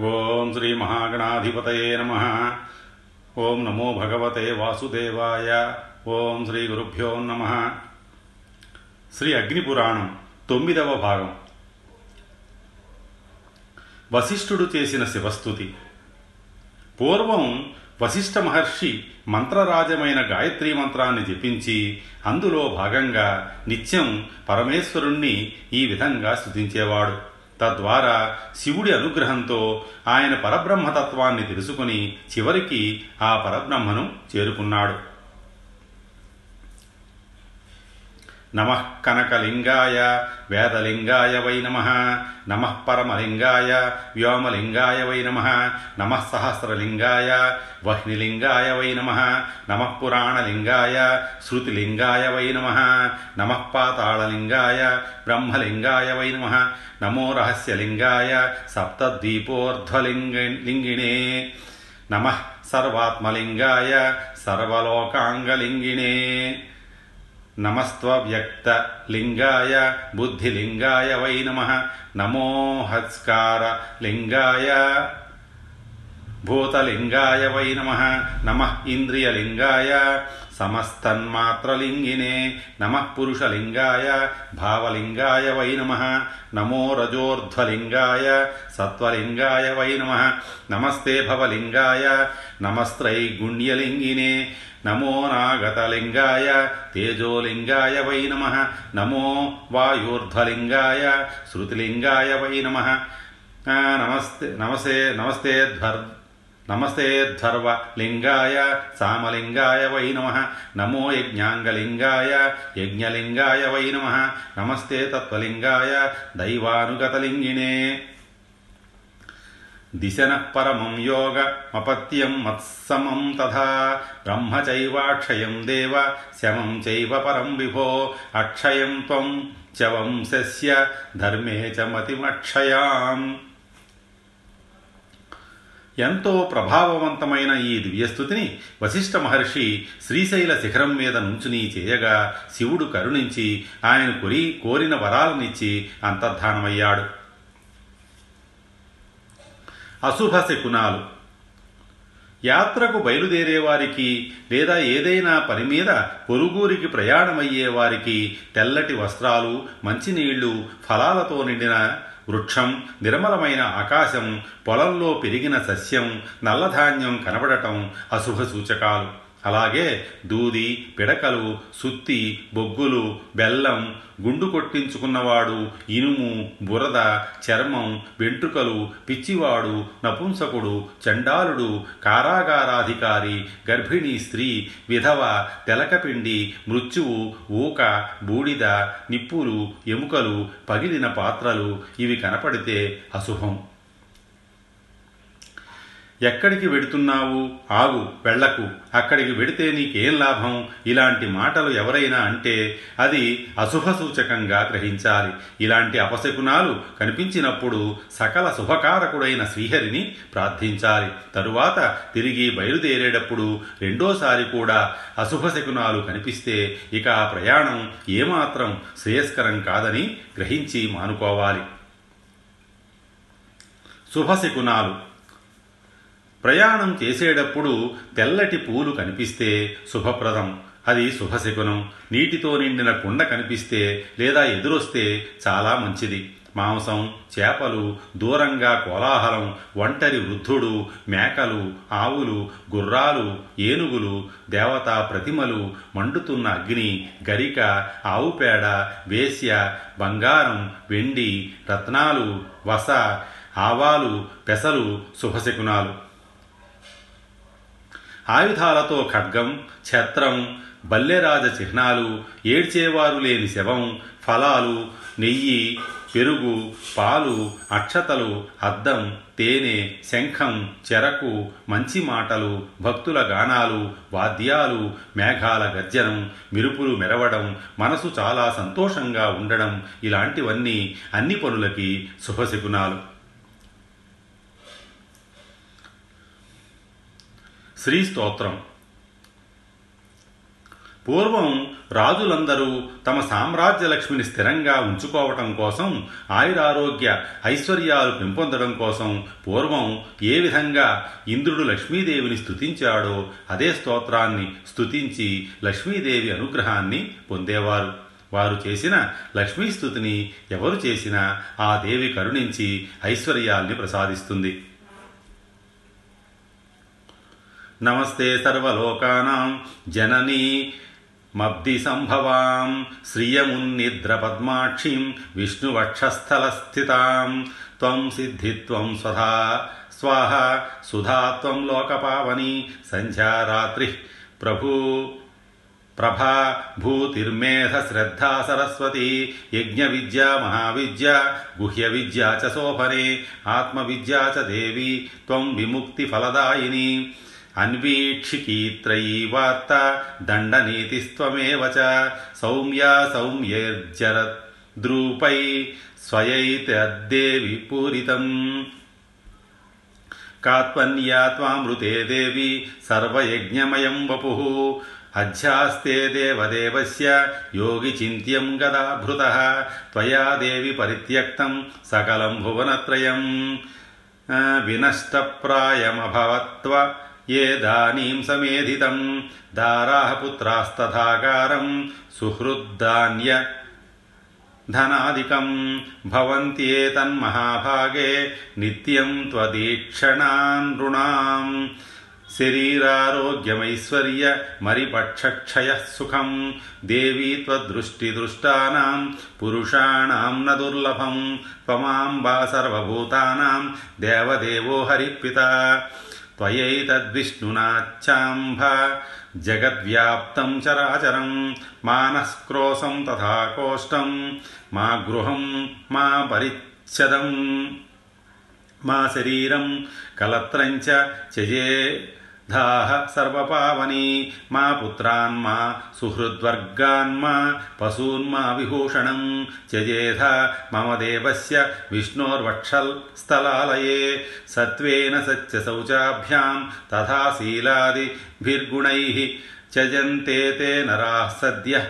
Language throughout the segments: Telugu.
ఓం శ్రీ మహాగణాధిపతయే నమ. ఓం నమో భగవతే వాసుదేవాయ. ఓం శ్రీ గురుభ్యో నమ. శ్రీ అగ్నిపురాణం తొమ్మిదవ భాగం. వశిష్ఠుడు చేసిన శివస్థుతి. పూర్వం వశిష్ఠ మహర్షి మంత్రరాజమైన గాయత్రీ మంత్రాన్ని జపించి అందులో భాగంగా నిత్యం పరమేశ్వరుణ్ణి ఈ విధంగా స్థుతించేవాడు తద్వారా శివుడి అనుగ్రహంతో ఆయన పరబ్రహ్మతత్వాన్ని తెలుసుకుని చివరికి ఆ పరబ్రహ్మను చేరుకున్నాడు. నమ కనకలింగాయ వేదలింగాయ వై నమ నమ పరమలింగాయ వ్యోమలింగాయ వై నమ నమ సహస్రలింగాయ వహ్నిలింగాయ వై నమ నమ పురాణలింగాయ శృతిలింగాయ వై నమ నమ పాతాళలింగాయ బ్రహ్మలింగాయ వై నమ నమో రహస్యలింగాయ సప్తద్వీపోర్ధ్వలింగిణే నమ సర్వాత్మలింగాయ సర్వలోకాంగలింగిణే. నమస్త్వవ్యక్తలింగాయ బుద్ధిలింగాయ వై నమ. నమో హత్స్కారలింగాయ భూతలింగాయ వై నమ నమ ఇంద్రియలింగాయ సమస్తన్మాత్రలింగినే నమ పురుషలింగాయ భావలింగాయ వై నమ నమో రజోర్ధ్వలింగాయ సత్వలింగాయ వై నమ నమస్తే భవలింగాయ నమస్త్రైగుణ్యలింగినే నమో నాగతలింగాయ తేజోలింగాయ వై నమ నమో వాయూర్ధ్వలింగాయ శృతిలింగాయ వై నమ నమస్తే నమస్తే ధ్వర్ నమస్తే ధర్వ లింగాయ సామలింగాయ వై నమ. నమో యజ్ఞాంగలింగాయ యజ్ఞలింగాయ వై నమ. నమస్తే తత్వలింగాయ దైవానుగతలింగినే. దిశన పరమం యోగమపత్యం మత్సమం తథా. బ్రహ్మ చైవాక్షయం దేవ శమం చైవ పరం విభో. అక్షయం త్వం చ వంశస్య ధర్మే చ మతిమక్షయాం. ఎంతో ప్రభావవంతమైన ఈ దివ్యస్థుతిని వశిష్ఠ మహర్షి శ్రీశైల శిఖరం మీద నుంచుని చేయగా శివుడు కరుణించి ఆయన కొరి కోరిన వరాలనిచ్చి అంతర్ధానమయ్యాడు. అశుభ శకునాలు. యాత్రకు బయలుదేరే వారికి లేదా ఏదైనా పని మీద పొరుగురికి ప్రయాణమయ్యేవారికి తెల్లటి వస్త్రాలు మంచినీళ్ళు ఫలాలతో నిండిన వృక్షం నిర్మలమైన ఆకాశం పొలంలో పెరిగిన సస్యం నల్లధాన్యం కనబడటం అశుభ సూచకాలు. అలాగే దూది పిడకలు సుత్తి బొగ్గులు బెల్లం గుండు కొట్టించుకున్నవాడు ఇనుము బురద చర్మం వెంట్రుకలు పిచ్చివాడు నపుంసకుడు చండాలుడు కారాగారాధికారి గర్భిణీ స్త్రీ విధవ తెలకపిండి మృత్యువు ఊక బూడిద నిప్పులు ఎముకలు పగిలిన పాత్రలు ఇవి కనపడితే అశుభం. ఎక్కడికి వెడుతున్నావు? ఆగు వెళ్ళకు అక్కడికి వెడితే నీకేం లాభం? ఇలాంటి మాటలు ఎవరైనా అంటే అది అశుభ సూచకంగా గ్రహించాలి. ఇలాంటి అపశకునాలు కనిపించినప్పుడు సకల శుభకారకుడైన శ్రీహరిని ప్రార్థించాలి. తరువాత తిరిగి బయలుదేరేటప్పుడు రెండోసారి కూడా అశుభ శకునాలు కనిపిస్తే ఇక ఆ ప్రయాణం ఏమాత్రం శ్రేయస్కరం కాదని గ్రహించి మానుకోవాలి. శుభశకునాలు ప్రయాణం చేసేటప్పుడు తెల్లటి పూలు కనిపిస్తే శుభప్రదం. అది శుభశకునం. నీటితో నిండిన కుండ కనిపిస్తే లేదా ఎదురొస్తే చాలా మంచిది. మాంసం చేపలు దూరంగా కోలాహలం ఒంటరి వృద్ధుడు మేకలు ఆవులు గుర్రాలు ఏనుగులు దేవతా ప్రతిమలు మండుతున్న అగ్ని గరిక ఆవుపేడ వేశ్య బంగారం వెండి రత్నాలు వస ఆవాలు పెసలు శుభశకునాలు. ఆయుధాలతో ఖడ్గం ఛత్రం బల్లెరాజ చిహ్నాలు ఏడ్చేవారు లేని శవం ఫలాలు నెయ్యి పెరుగు పాలు అక్షతలు అద్దం తేనె శంఖం చెరకు మంచి మాటలు భక్తుల గానాలు వాద్యాలు మేఘాల గర్జనం మెరుపులు మెరవడం మనసు చాలా సంతోషంగా ఉండడం ఇలాంటివన్నీ అన్ని పనులకి శుభశకునాలు. శ్రీ స్తోత్రం. పూర్వం రాజులందరూ తమ సామ్రాజ్య లక్ష్మిని స్థిరంగా ఉంచుకోవటం కోసం ఆయురారోగ్య ఐశ్వర్యాలు పెంపొందడం కోసం పూర్వం ఏ విధంగా ఇంద్రుడు లక్ష్మీదేవిని స్తుతించాడో అదే స్తోత్రాన్ని స్తుతించి లక్ష్మీదేవి అనుగ్రహాన్ని పొందేవారు. వారు చేసిన లక్ష్మీస్తుతిని ఎవరు చేసినా ఆ దేవి కరుణించి ఐశ్వర్యాల్ని ప్రసాదిస్తుంది. నమస్తే సర్వలోకానాం. జననీ మబ్ది సంభవాం. శ్రియమున్నిద్ర పద్మాక్షిం విష్ణువక్షస్థలస్థితాం. త్వం సిద్ధిత్వం స్వధా స్వాహ సుధాత్వం లోకపావని. సంధ్యారాత్రి ప్రభూ ప్రభా భూతిర్మేధ శ్రద్ధా సరస్వతి. యజ్ఞ విద్య మహావిద్య గుహ్య విద్యా చ శోభనే. ఆత్మవిద్యా చ దేవి. త్వం విముక్తి ఫలదాయిని. అన్వీక్షికీత్రయీ వార్త దండనీతిస్త్వమేవ చ సౌమ్యా సౌమ్యేర్జరద్రూపై స్వయైతద్దేవి పూరితం కాత్వన్యా త్వామృతే దేవి సర్వయజ్ఞమయం వపు అధ్యాస్తే దేవదేవస్య యోగి చింత్యం గదా భృత త్వయా దేవి పరిత్యక్తం సకలం భువనత్రయం. వినష్టప్రాయమభవత్వ ఏదానీం సమేధితం దారాः పుత్రాస్తథాకారం సుహృద్ధాన్య ధనాదికం భవంత్యేతన్మహాభాగే నిత్యం త్వదీక్షణాన్ నృణాం శరీరారోగ్యమైశ్వర్య మరిపక్షక్షయ సుఖం దేవీ త్వదృష్టిదృష్టానాం పురుషాణాం న దుర్లభం త్వమాంబా సర్వభూతానాం त्वयैतद्विष्णुनाच्छाम्भ जगद्व्याप्तं चराचरं मानःक्रोशं तथा कोष्ठं मा गृहं मा परिच्छदं मा शरीरं कलत्रं च चये धाः सर्वपावनी, मा पुत्रान्मा सुहृद्वर्गान्मा पशून्मा विभूषणं त्यजेध मम देवस्य विष्णोर्वक्षल्स्थलालये सत्त्वेन सत्यशौचाभ्यां तथा शीलादिभिर्गुणैः त्यजन्ते ते नराः सद्यः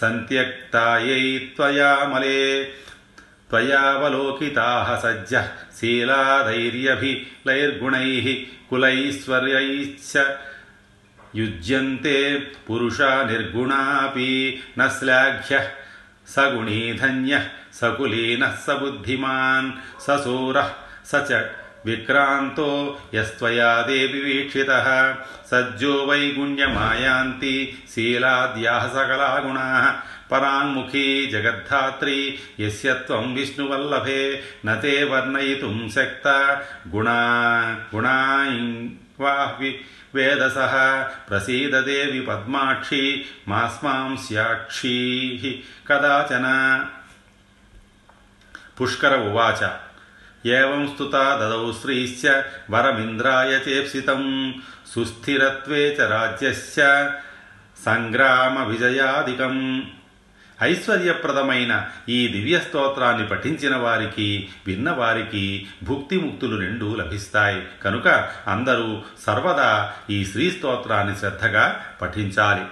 सन्त्यक्तायै त्वयामले त्वयावलोकिताः सज्जः शीलाधैर्यभिलैर्गुणैः कुलैश्वर्यैश्च युज्यन्ते पुरुषा निर्गुणापि न श्लाघ्यः सगुणी धन्यः सकुलीनः स बुद्धिमान्, स स च विक्रान्तो, यस्त्वया देवि वीक्षितः, सज्जो वैगुण्यमायान्ति शीलाद्याः सकला गुणाः పరాङ्ముఖీ జగద్ధాత్రి యస్య త్వం విష్ణువల్లభే నతే వర్ణయితుం శక్త గుణా గుణాయి వాహ్వి వేదస ప్రసీదదేవి పద్మాక్షి మాస్మాంస్యాక్షీ కదాచన. పుష్కర ఉవాచ. ఏం స్తుతా దదౌ శ్రీశ్చ వరమింద్రాయ చేప్సితం సుస్థిరత్వే చ రాజ్యస్య సంగ్రామ విజయాదికం ఐశ్వర్యప్రదమైన ఈ దివ్య స్తోత్రాన్ని పఠించిన వారికి విన్నవారికి భుక్తిముక్తులు రెండూ లభిస్తాయి. కనుక అందరూ సర్వదా ఈ శ్రీ స్తోత్రాన్ని శ్రద్ధగా పఠించాలి.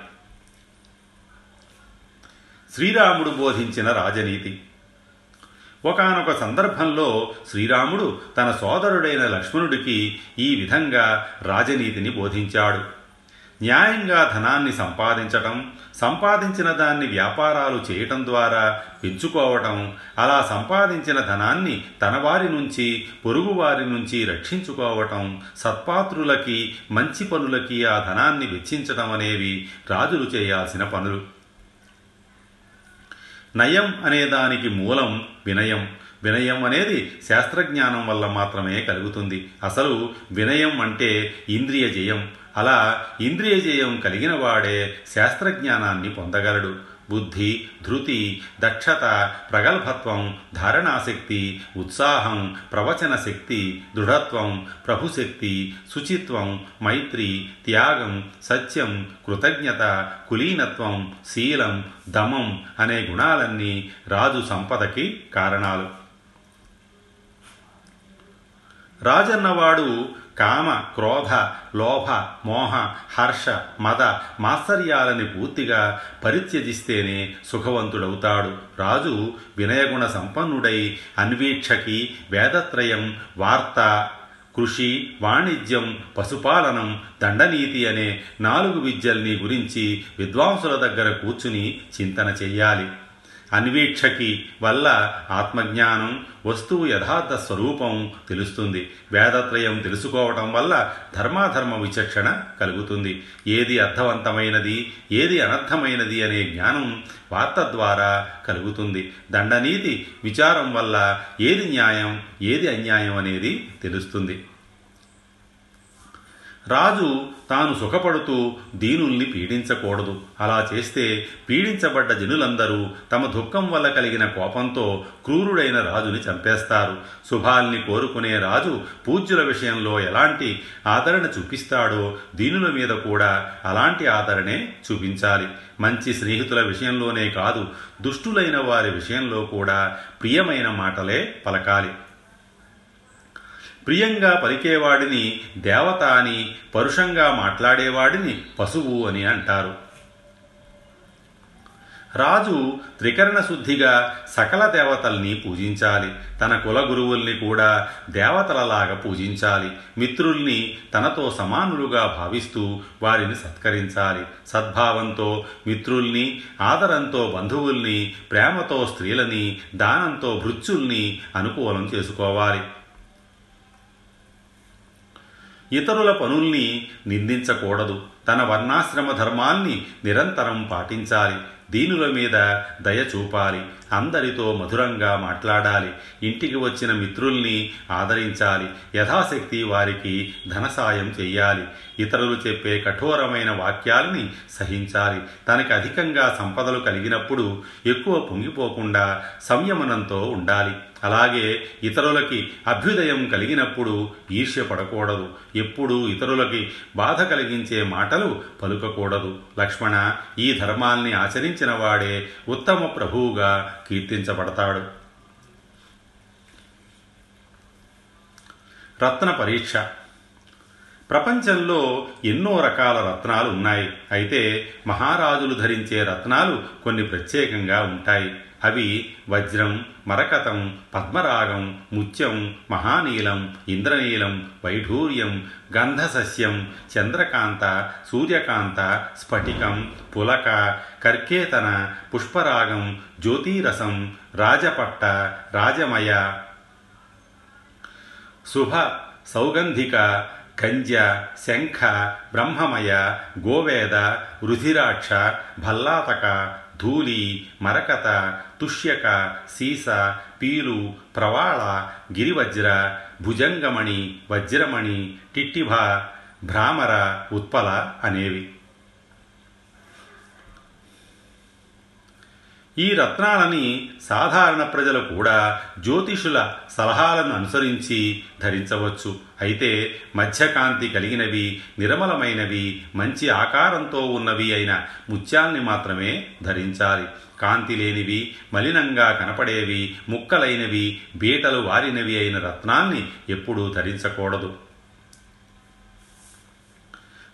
శ్రీరాముడు బోధించిన రాజనీతి. ఒకనొక సందర్భంలో శ్రీరాముడు తన సోదరుడైన లక్ష్మణుడికి ఈ విధంగా రాజనీతిని బోధించాడు. న్యాయంగా ధనాన్ని సంపాదించటం సంపాదించిన దాన్ని వ్యాపారాలు చేయటం ద్వారా పెంచుకోవటం అలా సంపాదించిన ధనాన్ని తన వారి నుంచి పొరుగువారి నుంచి రక్షించుకోవటం సత్పాత్రులకి మంచి పనులకి ఆ ధనాన్ని వెచ్చించటం అనేవి రాజులు చేయాల్సిన పనులు. నయం అనే దానికి మూలం వినయం. వినయం అనేది శాస్త్రజ్ఞానం వల్ల మాత్రమే కలుగుతుంది. అసలు వినయం అంటే ఇంద్రియ జయం. అలా ఇంద్రియ జయం కలిగిన వాడే శాస్త్రజ్ఞానాన్ని పొందగలడు. బుద్ధి ధృతి దక్షత ప్రగల్భత్వం ధారణాశక్తి ఉత్సాహం ప్రవచన శక్తి దృఢత్వం ప్రభుశక్తి శుచిత్వం మైత్రి త్యాగం సత్యం కృతజ్ఞత కులీనత్వం శీలం దమం అనే గుణాలన్నీ రాజు సంపదకి కారణాలు. రాజన్నవాడు కామ క్రోధ లోభ మోహ హర్ష మద మాత్సర్యాలని పూర్తిగా పరిత్యజిస్తేనే సుఖవంతుడవుతాడు. రాజు వినయగుణ సంపన్నుడై అన్వీక్షకి వేదత్రయం వార్త కృషి వాణిజ్యం పశుపాలనం దండనీతి అనే నాలుగు విద్యల్ని గురించి విద్వాంసుల దగ్గర కూర్చుని చింతన చెయ్యాలి. అన్వీక్షకి వల్ల ఆత్మజ్ఞానం వస్తువు యథార్థ స్వరూపం తెలుస్తుంది. వేదత్రయం తెలుసుకోవటం వల్ల ధర్మాధర్మ విచక్షణ కలుగుతుంది. ఏది అర్థవంతమైనది ఏది అనర్థమైనది అనే జ్ఞానం వార్త ద్వారా కలుగుతుంది. దండనీతి విచారం వల్ల ఏది న్యాయం ఏది అన్యాయం అనేది తెలుస్తుంది. రాజు తాను సుఖపడుతూ దీనుల్ని పీడించకూడదు. అలా చేస్తే పీడించబడ్డ జనులందరూ తమ దుఃఖం వల్ల కలిగిన కోపంతో క్రూరుడైన రాజుని చంపేస్తారు. శుభాల్ని కోరుకునే రాజు పూజ్యుల విషయంలో ఎలాంటి ఆదరణ చూపిస్తాడో దీనుల మీద కూడా అలాంటి ఆదరణే చూపించాలి. మంచి స్నేహితుల విషయంలోనే కాదు దుష్టులైన వారి విషయంలో కూడా ప్రియమైన మాటలే పలకాలి. ప్రియంగా పలికేవాడిని దేవత అని పరుషంగా మాట్లాడేవాడిని పశువు అని అంటారు. రాజు త్రికరణ శుద్ధిగా సకల దేవతల్ని పూజించాలి. తన కుల గురువుల్ని కూడా దేవతలలాగా పూజించాలి. మిత్రుల్ని తనతో సమానులుగా భావిస్తూ వారిని సత్కరించాలి. సద్భావంతో మిత్రుల్ని ఆదరంతో బంధువుల్ని ప్రేమతో స్త్రీలని దానంతో భృత్యుల్ని అనుకూలం చేసుకోవాలి. ఇతరుల పనుల్ని నిందించకూడదు. తన వర్ణాశ్రమ ధర్మాల్ని నిరంతరం పాటించాలి. దీనుల మీద దయ చూపాలి. అందరితో మధురంగా మాట్లాడాలి. ఇంటికి వచ్చిన మిత్రుల్ని ఆదరించాలి. యథాశక్తి వారికి ధన సాయం చెయ్యాలి. ఇతరులు చెప్పే కఠోరమైన వాక్యాల్ని సహించాలి. తనకి అధికంగా సంపదలు కలిగినప్పుడు ఎక్కువ పొంగిపోకుండా సంయమనంతో ఉండాలి. అలాగే ఇతరులకి అభ్యుదయం కలిగినప్పుడు ఈర్ష్య పడకూడదు ఎప్పుడూ ఇతరులకి బాధ కలిగించే మాటలు పలుకకూడదు. లక్ష్మణ ఈ ధర్మాల్ని ఆచరించిన వాడే ఉత్తమ ప్రభువుగా కీర్తించబడతాడు. రత్న పరీక్ష. ప్రపంచంలో ఎన్నో రకాల రత్నాలు ఉన్నాయి. అయితే మహారాజులు ధరించే రత్నాలు కొన్ని ప్రత్యేకంగా ఉంటాయి. అవి వజ్రం మరకతం పద్మరాగం ముత్యం మహానీలం ఇంద్రనీలం వైఢూర్యం గంధసస్యం చంద్రకాంత సూర్యకాంత స్ఫటికం పులక కర్కేతన పుష్పరాగం జ్యోతిరసం రాజపట్ట రాజమయ శుభ సౌగంధిక కంజ శంఖ బ్రహ్మమయ గోవేద రుధిరాక్ష భల్లాతక ధూళి మరకత తుష్యక సీస పీలు ప్రవాళ గిరివజ్ర భుజంగమణి వజ్రమణి టిట్టిభ భ్రామర ఉత్పల అనేవి. ఈ రత్నాలని సాధారణ ప్రజలు కూడా జ్యోతిషుల సలహాలను అనుసరించి ధరించవచ్చు. అయితే మధ్యకాంతి కలిగినవి నిర్మలమైనవి మంచి ఆకారంతో ఉన్నవి అయిన ముత్యాల్ని మాత్రమే ధరించాలి. కాంతి లేనివి మలినంగా కనపడేవి ముక్కలైనవి బీటలు వారినవి అయిన రత్నాల్ని ఎప్పుడూ ధరించకూడదు.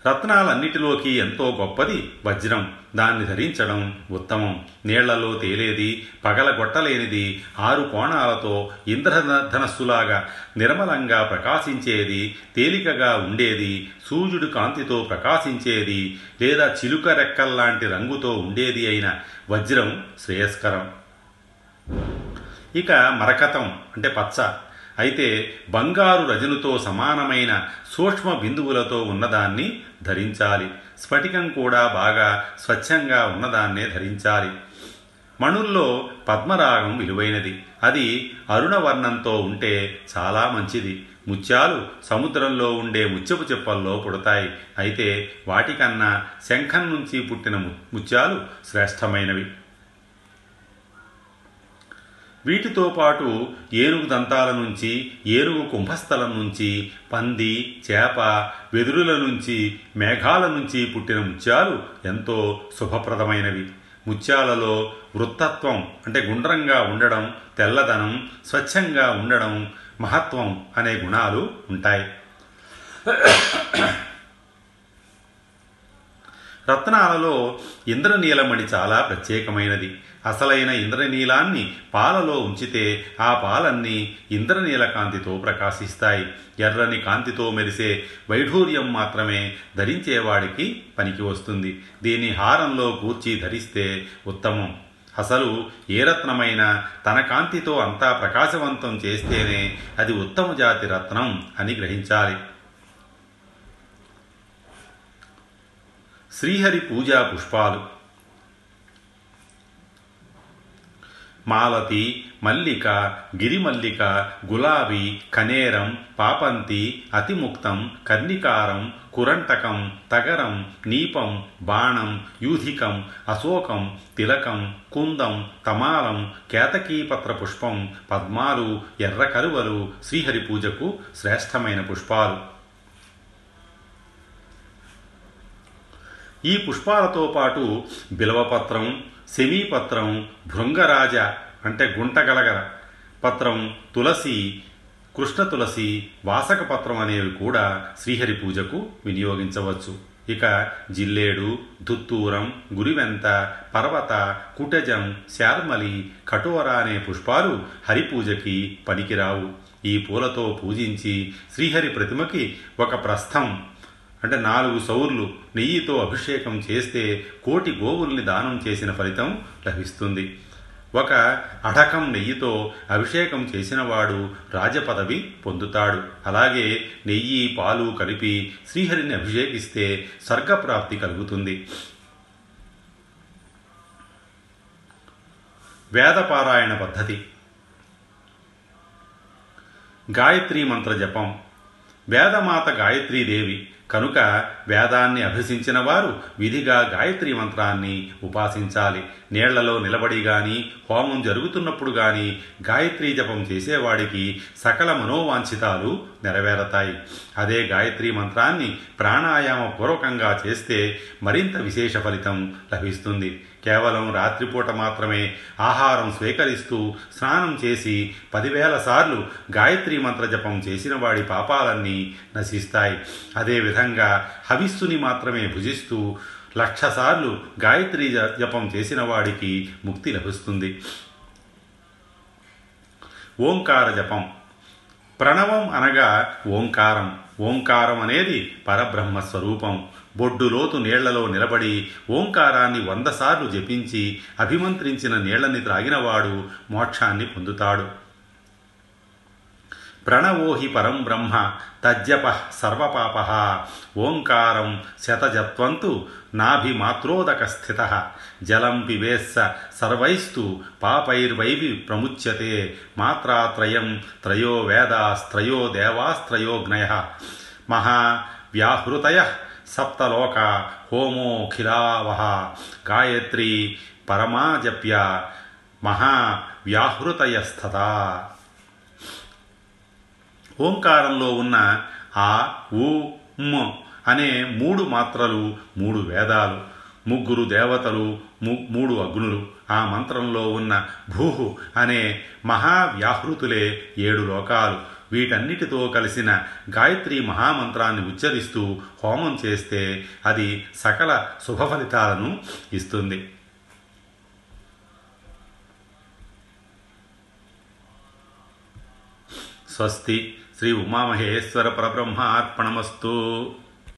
రత్నాలన్నిటిలోకి ఎంతో గొప్పది వజ్రం. దాన్ని ధరించడం ఉత్తమం. నీళ్ళలో తేలేది పగలగొట్టలేనిది ఆరు కోణాలతో ఇంద్రధనస్సులాగా నిర్మలంగా ప్రకాశించేది తేలికగా ఉండేది సూర్యుడు కాంతితో ప్రకాశించేది లేదా చిలుక రెక్కల్లాంటి రంగుతో ఉండేది అయిన వజ్రం శ్రేయస్కరం. ఇక మరకతం అంటే పచ్చ. అయితే బంగారు రజనుతో సమానమైన సూక్ష్మ బిందువులతో ఉన్నదాన్ని ధరించాలి. స్ఫటికం కూడా బాగా స్వచ్ఛంగా ఉన్నదాన్నే ధరించాలి. మణుల్లో పద్మరాగం విలువైనది. అది అరుణవర్ణంతో ఉంటే చాలా మంచిది. ముత్యాలు సముద్రంలో ఉండే ముత్యపు చెప్పల్లో పుడతాయి. అయితే వాటికన్నా శంఖం నుంచి పుట్టిన ముత్యాలు శ్రేష్టమైనవి. వీటితో పాటు ఏనుగు దంతాల నుంచి ఏనుగు కుంభస్థలం నుంచి పంది చేప వెదురుల నుంచి మేఘాల నుంచి పుట్టిన ముత్యాలు ఎంతో శుభప్రదమైనవి. ముత్యాలలో వృత్తత్వం అంటే గుండ్రంగా ఉండడం తెల్లదనం స్వచ్ఛంగా ఉండడం మహత్వం అనే గుణాలు ఉంటాయి. రత్నాలలో ఇంద్రనీలమణి చాలా ప్రత్యేకమైనది. అసలైన ఇంద్రనీలాన్ని పాలలో ఉంచితే ఆ పాలన్నీ ఇంద్రనీల కాంతితో ప్రకాశిస్తాయి. ఎర్రని కాంతితో మెరిసే వైఢూర్యం మాత్రమే ధరించేవాడికి పనికి వస్తుంది. దీన్ని హారంలో కూర్చి ధరిస్తే ఉత్తమం. అసలు ఏ రత్నమైనా తన కాంతితో అంతా ప్రకాశవంతం చేస్తేనే అది ఉత్తమ జాతి రత్నం అని గ్రహించాలి. శ్రీహరి పూజా పుష్పాలు. మాలతి మల్లిక గిరిమల్లిక గులాబీ కనేరం పాపంతి అతిముక్తం కర్ణికారం కురంటకం తగరం నీపం బాణం యూధికం అశోకం తిలకం కుందం తమాలం కేతకీపత్ర పుష్పం పద్మాలు ఎర్ర కరువలు శ్రీహరి పూజకు శ్రేష్టమైన పుష్పాలు. ఈ పుష్పాలతో పాటు బిలవపత్రం సెమీపత్రం భృంగరాజ అంటే గుంటగలగర పత్రం తులసి కృష్ణ తులసి వాసక పత్రం అనేవి కూడా శ్రీహరి పూజకు వినియోగించవచ్చు. ఇక జిల్లేడు దుత్తూరం గురివెంత పర్వత కుటజం శాల్మలి కఠోర అనే పుష్పాలు హరిపూజకి పనికిరావు. ఈ పూలతో పూజించి శ్రీహరి ప్రతిమకి ఒక ప్రస్థం అంటే నాలుగు సౌర్లు నెయ్యితో అభిషేకం చేస్తే కోటి గోవుల్ని దానం చేసిన ఫలితం లభిస్తుంది. ఒక అటకం నెయ్యితో అభిషేకం చేసినవాడు రాజపదవి పొందుతాడు. అలాగే నెయ్యి పాలు కలిపి శ్రీహరిని అభిషేకిస్తే స్వర్గప్రాప్తి కలుగుతుంది. వేదపారాయణ పద్ధతి. గాయత్రీ మంత్ర జపం. వేదమాత గాయత్రీదేవి కనుక వేదాన్ని అభ్యసించిన వారు విధిగా గాయత్రి మంత్రాన్ని ఉపాసించాలి. నీళ్ళలో నిలబడి గాని హోమం జరుగుతున్నప్పుడు గాని గాయత్రీ జపం చేసేవాడికి సకల మనోవాంఛితాలు నెరవేరతాయి. అదే గాయత్రీ మంత్రాన్ని ప్రాణాయామ పూర్వకంగా చేస్తే మరింత విశేష ఫలితం లభిస్తుంది. కేవలం రాత్రిపూట మాత్రమే ఆహారం స్వీకరిస్తూ స్నానం చేసి పదివేల సార్లు గాయత్రి మంత్ర జపం చేసిన వాడి పాపాలన్నీ నశిస్తాయి. అదేవిధంగా హవిస్సుని మాత్రమే భుజిస్తూ లక్షసార్లు గాయత్రి జపం చేసిన వాడికి ముక్తి లభిస్తుంది. ఓంకార జపం. ప్రణవం అనగా ఓంకారం. ఓంకారం అనేది పరబ్రహ్మ స్వరూపం బొడ్డులోతు నీళ్ళలో నిలబడి ఓంకారాన్ని వందసార్లు జపించి అభిమంత్రించిన నీళ్ళని త్రాగినవాడు మోక్షాన్ని పొందుతాడు. ప్రణవోహి పరం బ్రహ్మ తజ్జప సర్వపాప ఓంకారం శతజత్వంతు నాభిమాత్రోదక స్థిత జలం పివేస్స సర్వైస్తు పాపైర్వైవి ప్రముచ్యతే మాత్రాత్రయం త్రయో వేదాస్త్రయో దేవాస్త్రయోగ్నయ మహా సప్తలోక సప్తలోక హోమోఖిలావహ గాయత్రి పరమాజప్య మహా వ్యాహృతయస్థత ఓంకారంలో ఉన్న ఆ ఊ అనే మూడు మాత్రలు మూడు వేదాలు ముగ్గురు దేవతలు మూడు అగ్నులు ఆ మంత్రంలో ఉన్న భూహు అనే మహావ్యాహృతులే ఏడు లోకాలు. వీటన్నిటితో కలిసిన గాయత్రి మహామంత్రాన్ని ఉచ్చరిస్తూ హోమం చేస్తే అది సకల శుభ ఫలితాలను ఇస్తుంది. స్వస్తి శ్రీ ఉమామహేశ్వర పరబ్రహ్మార్పణమస్తు.